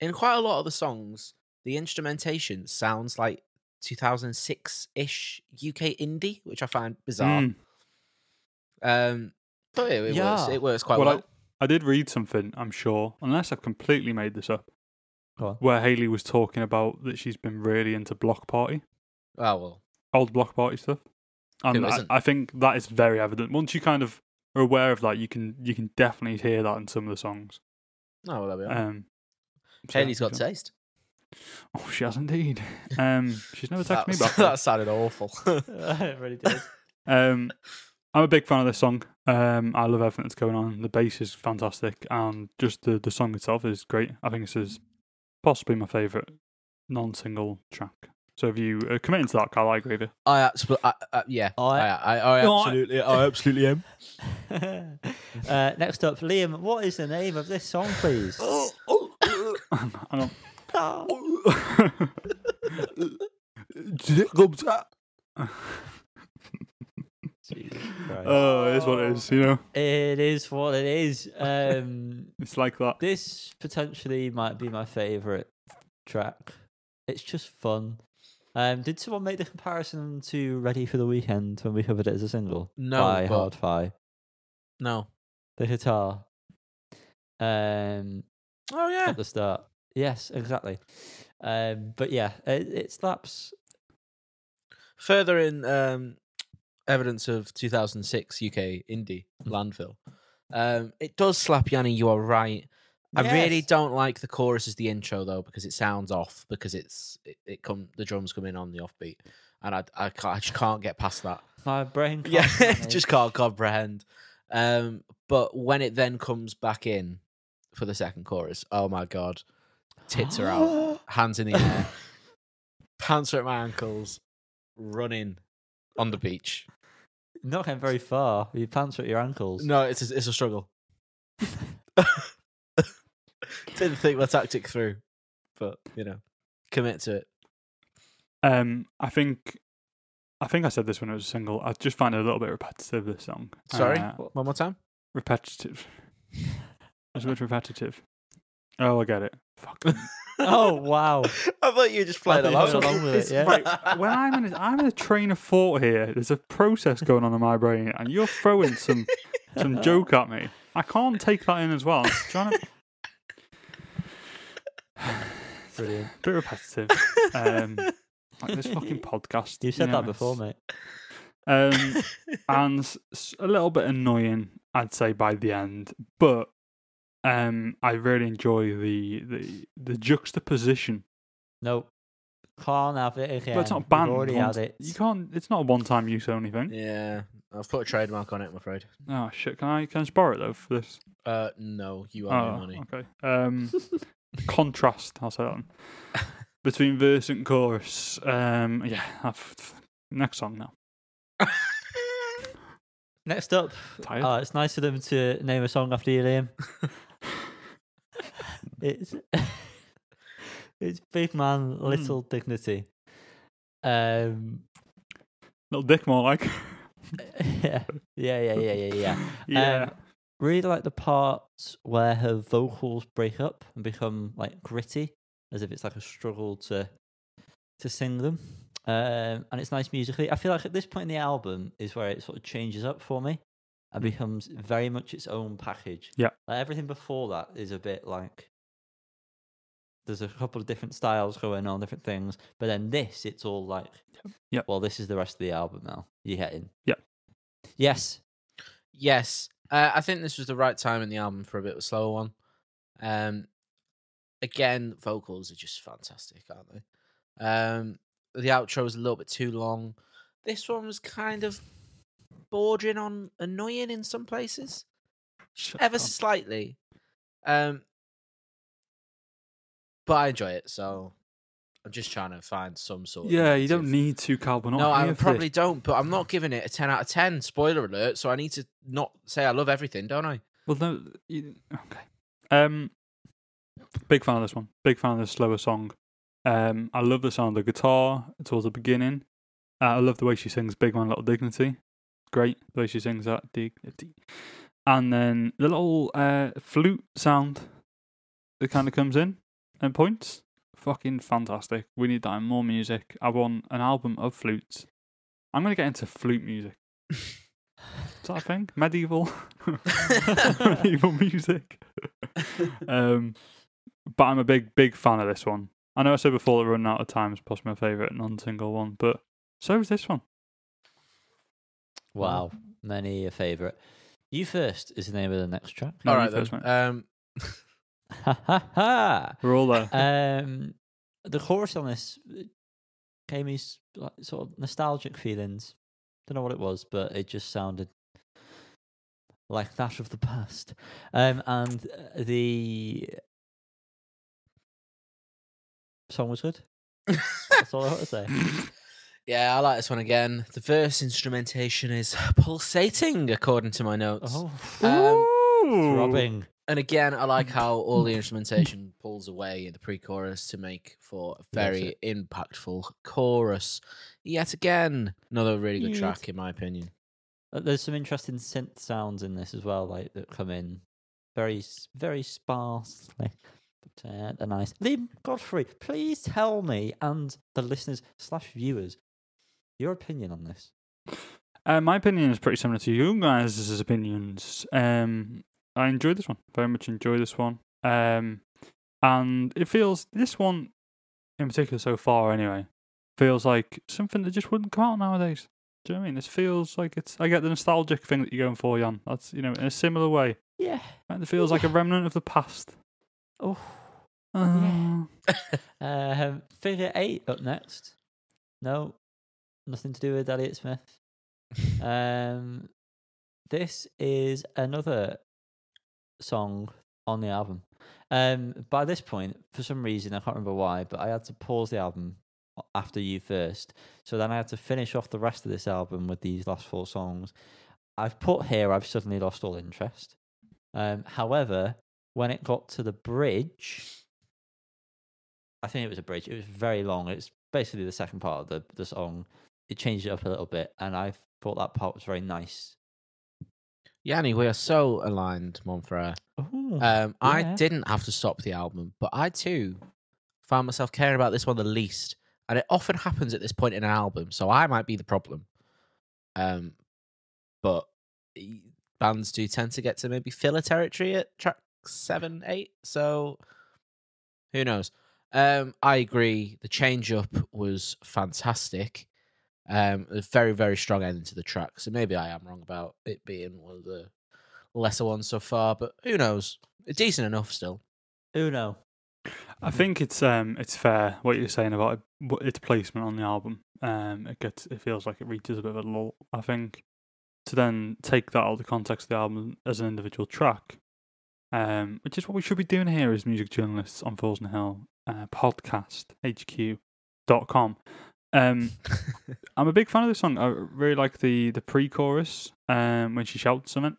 in quite a lot of the songs, the instrumentation sounds like 2006 ish UK indie, which I find bizarre. Mm. Um, but it, it works. Yeah. It works quite Well, well. I did read something, I'm sure, unless I've completely made this up, Go on. where Hayley was talking about that she's been really into Bloc Party, Oh well, old Bloc Party stuff. And Who I, isn't? I think that is very evident. Once you kind of are aware of that, you can you can definitely hear that in some of the songs. oh well, there we are. Um, so yeah, Hayley's got sure. taste. Oh, she has indeed. Um, she's never That, texted me was- back. that sounded awful. it really did. Um, I'm a big fan of this song. Um, I love everything that's going on. The bass is fantastic, and just the the song itself is great. I think this is possibly my favorite non-single track. So if you are committing to that, Carl, I agree with you. I absolutely, I, I, yeah, I, I- I, I No, I- absolutely, I absolutely am. uh, next up, Liam, what is the name of this song, please? Hang on. Jesus Christ. Oh, it is what it is. You know, It is what it is. Um, it's like that. this potentially might be my favorite track. It's just fun. Um, did someone make the comparison to "Ready for the Weekend" when we covered it as a single No, by but- Hard-Fi? No. The guitar. Um, Oh yeah. at the start. Yes, exactly. Um, but yeah, it, it slaps. Further in um, evidence of 2006 UK indie Mm. landfill, um, it does slap Yanni. You are right. I really don't like the chorus as the intro though because it sounds off because it's it, it come the drums come in on the offbeat and I I, can't, I just can't get past that. My brain. Can't Yeah, just can't comprehend. Um, but when it then comes back in for the second chorus, oh my god, tits are out, hands in the air, pants are at my ankles, running on the beach. Not getting very far. Your pants are at your ankles. No, it's a, it's a struggle. Didn't think my tactic through, but you know, commit to it. Um, I think, I think I said this when it was a single. I just find it a little bit repetitive. This song. Sorry, Uh, one more time. repetitive. It's a bit repetitive. Oh, I get it. Fuck. Oh wow! I thought you were just playing thought along. along with it, yeah. Right, when I'm in, a, I'm in a train of thought here. There's a process going on in my brain, and you're throwing some some joke at me. I can't take that in as well. I'm trying to Brilliant. bit repetitive. Um, like this fucking podcast. You said know, that before, mate. Um, and a little bit annoying, I'd say, by the end. But um, I really enjoy the the the juxtaposition. No, can't have it again. But it's not We've banned. Already had it. You can't. It's not a one-time use only thing. Yeah, I've put a trademark on it. I'm afraid. Oh shit! Can I can I borrow it though for this? Uh, no, you owe Oh, me money. okay. Um, contrast. I'll say that one. between verse and chorus. Um, yeah. I've, next song now. Next up, uh, it's nice of them to name a song after you, Liam. it's it's Big Man, Hmm. Little Dignity. Um, Little dick more like. yeah, yeah, yeah, yeah, yeah, yeah. yeah. Um, really like the parts where her vocals break up and become like gritty, as if it's like a struggle to to sing them. Um, and it's nice musically. I feel like at this point in the album is where it sort of changes up for me and becomes very much its own package. Yeah. Like everything before that is a bit like there's a couple of different styles going on, different things. But then this, it's all like, Yep. well, this is the rest of the album now. You get in. Yep. Yes. Yes, uh, I think this was the right time in the album for a bit of a slower one. Um, again, vocals are just fantastic, aren't they? Um, the outro was a little bit too long. This one was kind of bordering on annoying in some places, Shut ever up. so slightly. Um, but I enjoy it, so I'm just trying to find some sort. of Yeah, you don't need to, Cal. We're not No, I here for probably this. don't, but I'm not giving it a 10 out of 10. Spoiler alert. So I need to not say I love everything, don't I? Well, no. You, okay. Um, big fan of this one. Big fan of this slower song. Um, I love the sound of the guitar towards the beginning. Uh, I love the way she sings "Big Man, Little Dignity." Great the way she sings that dignity. And then the little uh, flute sound that kind of comes in and points. Fucking fantastic. We need that in more music. I want an album of flutes. I'm gonna get into flute music. Is that a thing? Medieval, medieval music. um, but I'm a big, big fan of this one. I know I said before that Running Out of Time is possibly my favourite non-single one, but so is this one. Wow. Many a favourite. You first is the name of the next track. No, All you first, then. mate. Um, Ha ha ha. There. Um, the chorus on this gave me like, sort of nostalgic feelings. Don't know what it was, but it just sounded like that of the past. Um, and uh, the song was good. That's all I want to say. yeah, I like this one again. The verse instrumentation is pulsating, according to my notes. Oh, Um, throbbing. And again, I like how all the instrumentation pulls away in the pre-chorus to make for a very impactful chorus. Yet again, another really good track, in my opinion. Uh, There's some interesting synth sounds in this as well, like that come in very, very sparsely. But uh, they're nice. Liam Godfrey, please tell me and the listeners slash viewers your opinion on this. Uh, my opinion is pretty similar to you guys' opinions. Um, I enjoyed this one. Very much enjoy this one. Um, and it feels this one in particular so far anyway feels like something that just wouldn't come out nowadays. Do you know what I mean? This feels like it's. I get the nostalgic thing that you're going for, Jan. That's you know in a similar way. Yeah. And It feels like a remnant of the past. Oh. Uh, Um, figure eight up next. No, nothing to do with Elliott Smith. Um, this is another song on the album. Um, by this point, for some reason I can't remember why, but I had to pause the album after you first. So then I had to finish off the rest of this album with these last four songs. I've put here, I've suddenly lost all interest. Um, however, when it got to the bridge, I think it was a bridge. It was very long. It's basically the second part of the, the song. It changed it up a little bit, and I thought that part was very nice. Yanni, we are so aligned, Monfrere. Ooh, Um, I yeah. didn't have to stop the album, but I too found myself caring about this one the least. And it often happens at this point in an album, so I might be the problem. Um, but bands do tend to get to maybe filler territory at track seven, eight. So who knows? Um, I agree. The change up was fantastic. Um, a very, very strong end to the track. So maybe I am wrong about it being one of the lesser ones so far, but who knows? Decent enough still. Uno. I think it's um it's fair what you're saying about it, its placement on the album. Um, it gets it feels like it reaches a bit of a lull. I think to then take that out of the context of the album as an individual track, um, which is what we should be doing here as music journalists on Falls and Hill uh, podcast HQ.com. Um, I'm a big fan of this song. I really like the the pre-chorus um when she shouts something.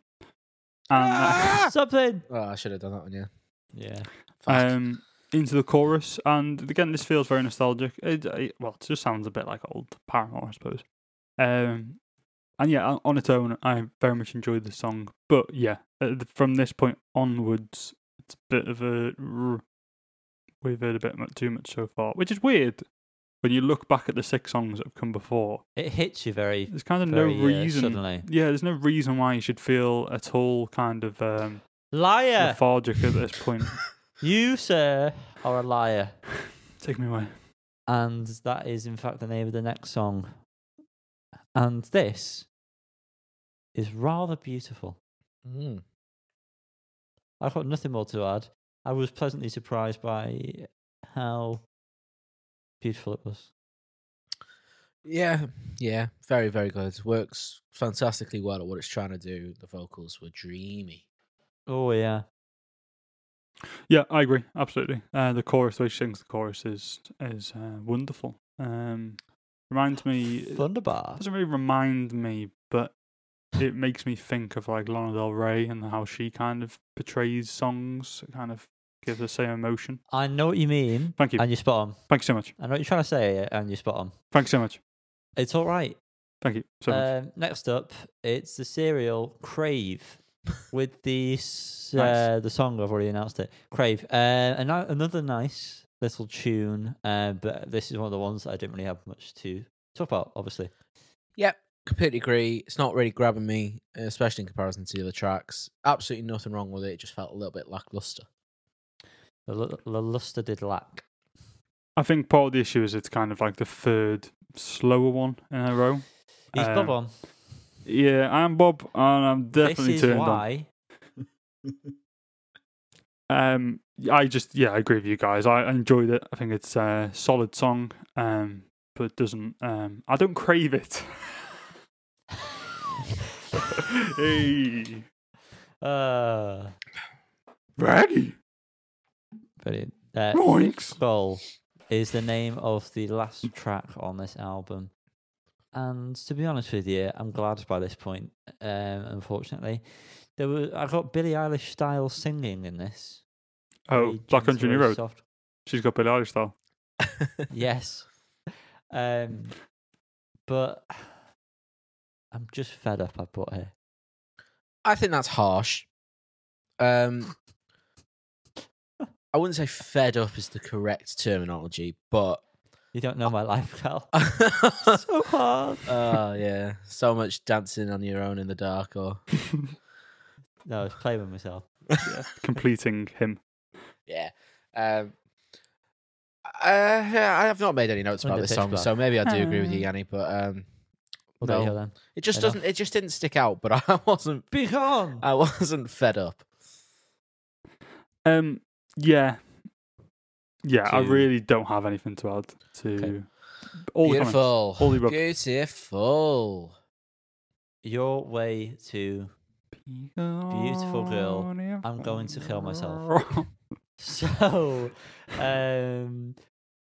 And, uh, Something. Oh, I should have done that one, yeah. Yeah. Fuck. um, into the chorus, and again, this feels very nostalgic. It, it, well, it just sounds a bit like old Paramore, I suppose. Um, and yeah, on- on its own, I very much enjoyed the song. But yeah, uh, from this point onwards, it's a bit of a we've heard a bit mu- too much so far, which is weird when you look back at the six songs that have come before. It hits you very, There's kind of very no uh, reason. suddenly. yeah, there's no reason why you should feel at all kind of um, Liar. lethargic at this point. You, sir, are a liar. Take me away. And that is, in fact, the name of the next song. And this is rather beautiful. Mm. I've got nothing more to add. I was pleasantly surprised by how beautiful it was. Yeah, yeah, very, very good. Works fantastically well at what it's trying to do. The vocals were dreamy. Oh, yeah. Yeah, I agree. Absolutely. Uh, the chorus, the way she sings the chorus is is uh, wonderful. Um, reminds me. Thunderbar. Doesn't really remind me, but it makes me think of like Lana Del Rey and how she kind of portrays songs. It kind of gives the same emotion. I know what you mean. Thank you. And you're spot on. Thank you so much. I know what you're trying to say, and you're spot on. Thank you so much. It's all right. Thank you so much. Um, next up, it's the cereal Crave with the s- uh, the song I've already announced it. Crave. Uh, and another nice little tune, uh, but this is one of the ones that I didn't really have much to talk about. Obviously, Yep, completely agree. It's not really grabbing me, especially in comparison to the other tracks. Absolutely nothing wrong with it. It just felt a little bit lackluster. The, lu- the luster did lack. I think part of the issue is it's kind of like the third slower one in a row. He's Um, Bob on. Yeah, I'm Bob, and I'm definitely This is turned on. Um, I just yeah, I agree with you guys. I enjoyed it. I think it's a solid song. Um, but it doesn't. Um, I don't crave it. hey, Uh, ready? Brilliant. Uh, Yoinks. Skull is the name of the last track on this album. And to be honest with you, I'm glad by this point. Um, unfortunately, there was I got Billie Eilish style singing in this. Oh, Black gentle, Country New Road. Soft. She's got Billie Eilish style. Yes. Um, but I'm just fed up. I put here. I think that's harsh. Um, I wouldn't say fed up is the correct terminology, but You don't know my life, Cal. so hard. Oh yeah, so much dancing on your own in the dark, or No, I was playing with myself. yeah, completing him. yeah. Um, uh, yeah, I have not made any notes about Under this song, black. so maybe I do agree with you, Yanni. But um, no, you then? it just Enough. doesn't. It just didn't stick out. But I wasn't. Be gone. I wasn't fed up. Um, yeah, yeah. I really don't have anything to add to Okay. all the comments. Beautiful, All the rub- beautiful. Your way to Beautiful girl, I'm going to kill myself. So, um,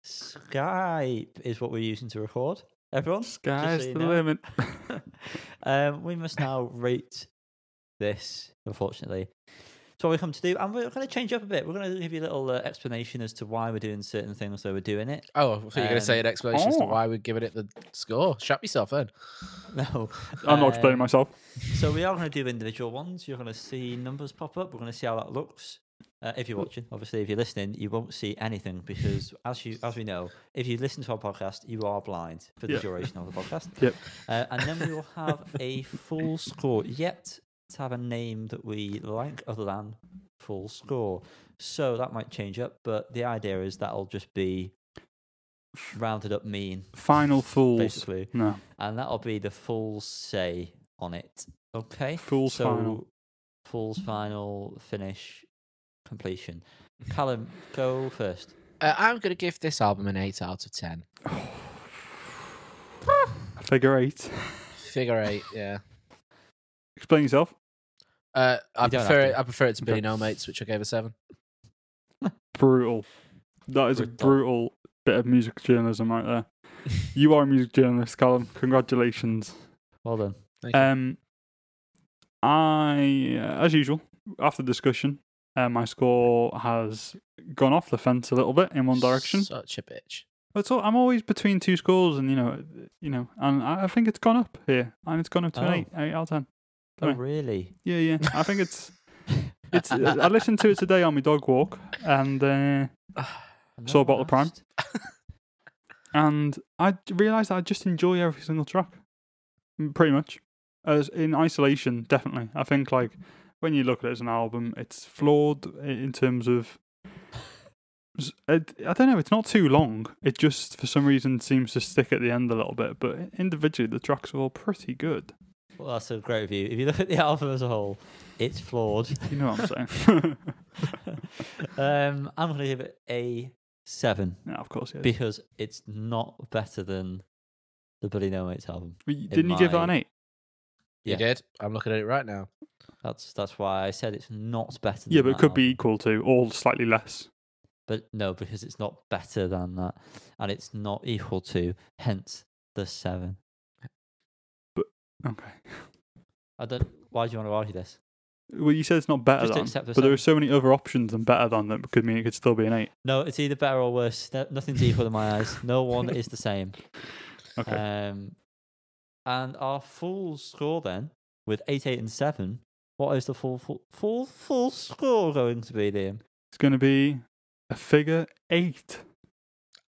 Skype is what we're using to record. Everyone, just so the know. limit. um, we must now rate this, unfortunately. It's what we come to do, and we're going to change up a bit. We're going to give you a little uh, explanation as to why we're doing certain things, so we're doing it. Oh, I thought you were going to say Um, an explanation as to oh. why we're giving it the score. Shut yourself then. No, I'm not explaining um, myself. So we are going to do individual ones. You're going to see numbers pop up. We're going to see how that looks. Uh, if you're watching, obviously, if you're listening, you won't see anything because, as you as we know, if you listen to our podcast, you are blind for the Yeah. duration of the podcast. Yep. Uh, and then we will have a full score. Yet to have a name that we like other than full score. So that might change up, but the idea is that'll just be rounded up mean, Final fools. basically, No. and that'll be the full say on it. Okay. Fool's so final. Fool's final finish completion. Callum, go first. Uh, I'm going to give this album an 8 out of 10. Figure eight. Figure 8, yeah. Explain yourself. Uh, I You prefer it. I prefer it to Okay. be No Mates, which I gave a seven. Brutal. That is a Brutal. brutal bit of music journalism right there. You are a music journalist, Callum. Congratulations. Well done. Thank you. Um, I, uh, as usual, after discussion, uh, my score has gone off the fence a little bit in one direction. Such a bitch. But so I'm always between two scores, and you know, you know, and I I think it's gone up here, and it's gone up to an Oh. eight, eight out of ten. Oh, Sorry. really? Yeah, yeah. I think it's it's. I listened to it today on my dog walk, and uh, Saw a bottle of Prime. and I realised I just enjoy every single track, pretty much. As in isolation, definitely. I think like when you look at it as an album, it's flawed in terms of. I don't know. It's not too long. It just for some reason seems to stick at the end a little bit. But individually, the tracks are all pretty good. Well, that's a great review. If you look at the album as a whole, it's flawed. You know what I'm saying? um, I'm going to give it a seven yeah, of course. Yeah. because it's not better than the Billy No Mates album. But you- Didn't you give that an my- eight? Yeah. You did? I'm looking at it right now. That's that's why I said it's not better. Than Yeah, but it that could be album. equal to or slightly less. But no, because it's not better than that, and it's not equal to. Hence the seven. Okay. I don't. Why do you want to argue this? Well, you said it's not better Just than, accept the but there are so many other options than better than that could mean it could still be an eight. No, it's either better or worse. No, nothing's equal in my eyes. No one is the same. Okay. Um, and our full score then, with eight, eight, and seven, what is the full full full, full score going to be, Liam? it's going to be a figure eight.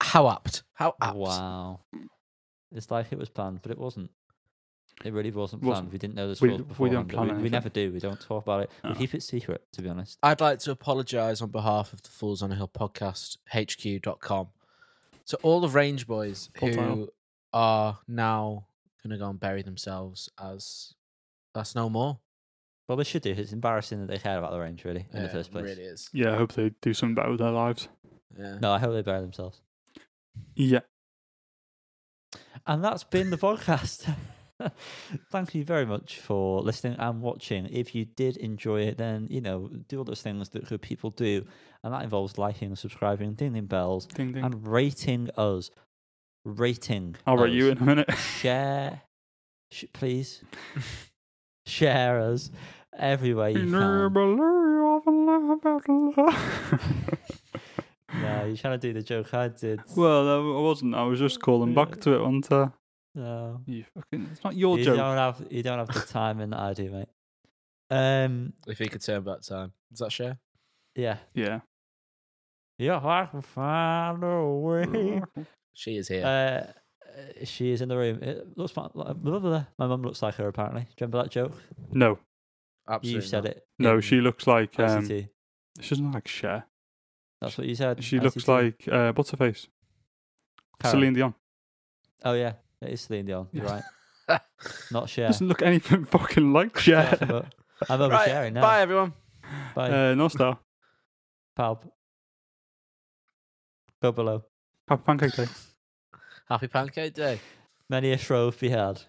How apt? How apt? Wow, it's like it was planned, but it wasn't. It really wasn't Wasn't. planned. We didn't know the We- scores we beforehand. don't plan we, we never do. We don't talk about it. No. We keep it secret, to be honest. I'd like to apologise on behalf of the Fools on a Hill podcast, HQ.com, to all the Range Boys Full who title. are now going to go and bury themselves as that's no more. Well, they should do. It's embarrassing that they care about the range, really, in Yeah, the first place. It place. really is. Yeah, I hope they do something better with their lives. Yeah. No, I hope they bury themselves. Yeah. And that's been the podcast. Thank you very much for listening and watching. If you did enjoy it, then you know do all those things that good people do, and that involves liking, subscribing, and ding bells, Ding ding. and rating us. Rating. I'll rate you in a minute. Share, sh- please. Share us everywhere you can. No, you're trying to do the joke I did. well, I wasn't. I was just calling back to it, wasn't I? No. You fucking, it's not your you joke. don't have you don't have the timing that I do, mate. Um, If he could turn back time. is that share? yeah, Yeah. yeah, I can find a way. She is here. Uh, she is in the room. It looks my, like- my mum looks like her. Apparently, do you remember that joke? No. Absolutely. you said not. it. No, she looks like. Um, ICT. she doesn't like Cher. That's what you said. She looks like uh, what's her face? Karen. Celine Dion. Oh yeah, it is Celine Dion. You're right. Not Cher. Doesn't look anything fucking like Cher. Yeah, I'm Right, oversharing now. Bye, everyone. Bye. Uh, no star. Palp. Go below. Happy Pancake Day. Happy Pancake Day. Many a shrove be had.